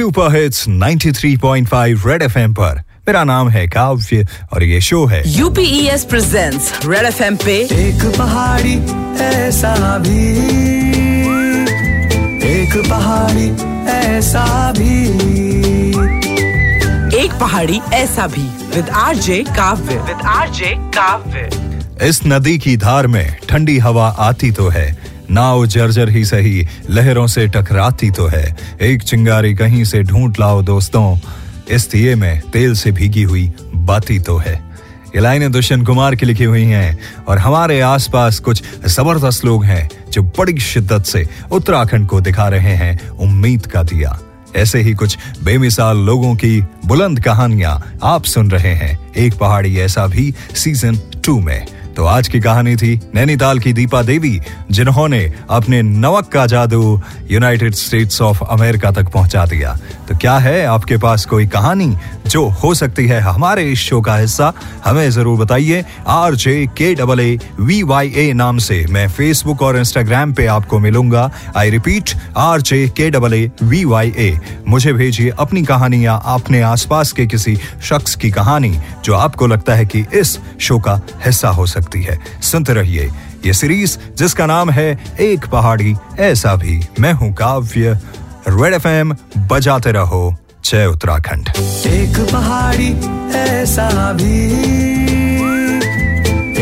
Super hits 93.5 red FM पर। मेरा नाम है काव्य और ये शो है। यूपीएस प्रेजेंट्स रेड एफएम पे। एक पहाड़ी ऐसा भी। एक पहाड़ी ऐसा भी। एक पहाड़ी ऐसा भी। With RJ Kavya. With RJ Kavya. इस नदी की धार में ठंडी हवा आती तो है। नाव जर्जर ही सही, लहरों से टकराती तो है। एक चिंगारी कहीं से ढूंढ लाओ दोस्तों, इस दिए में तेल से भीगी हुई बाती तो है। ये लाइनें दुष्यंत कुमार की लिखी हुई हैं, और हमारे आसपास कुछ ज़बरदस्त लोग हैं जो बड़ी शिद्दत से उत्तराखंड को दिखा रहे हैं उम्मीद का दिया। ऐसे ही कुछ बेमिसाल लोगों की बुलंद कहानियाँ आप सुन रहे हैं। एक पहाड़ी ऐसा भी सीज़न टू में। तो आज की कहानी थी नैनीताल की दीपा देवी, जिन्होंने अपने नमक का जादू यूनाइटेड स्टेट्स ऑफ़ अमेरिका तक पहुँचा दिया। तो क्या है आपके पास कोई कहानी जो हो सकती है हमारे इस शो का हिस्सा? हमें ज़रूर बताइए। R J K double A V Y A नाम से मैं फेसबुक और इंस्टाग्राम पे आपको मिलूँगा। आई repeat R J K double A V Y A मुझे भेजिए अपनी कहानी या अपने आसपास के किसी शख्स की कहानी जो आपको लगता है कि इस शो का हिस्सा हो सकती है। सुनते रहिए ये सीरीज़ जिसका नाम है एक पहाड़ी। ऐसा भी मैं हूँ काव्य। रेड एफ़ बजाते रहो जय उत्तराखंड एक पहाड़ी ऐसा भी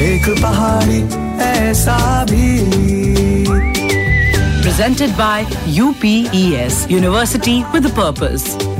एक पहाड़ी ऐसा भी presented by UPES University with a Purpose.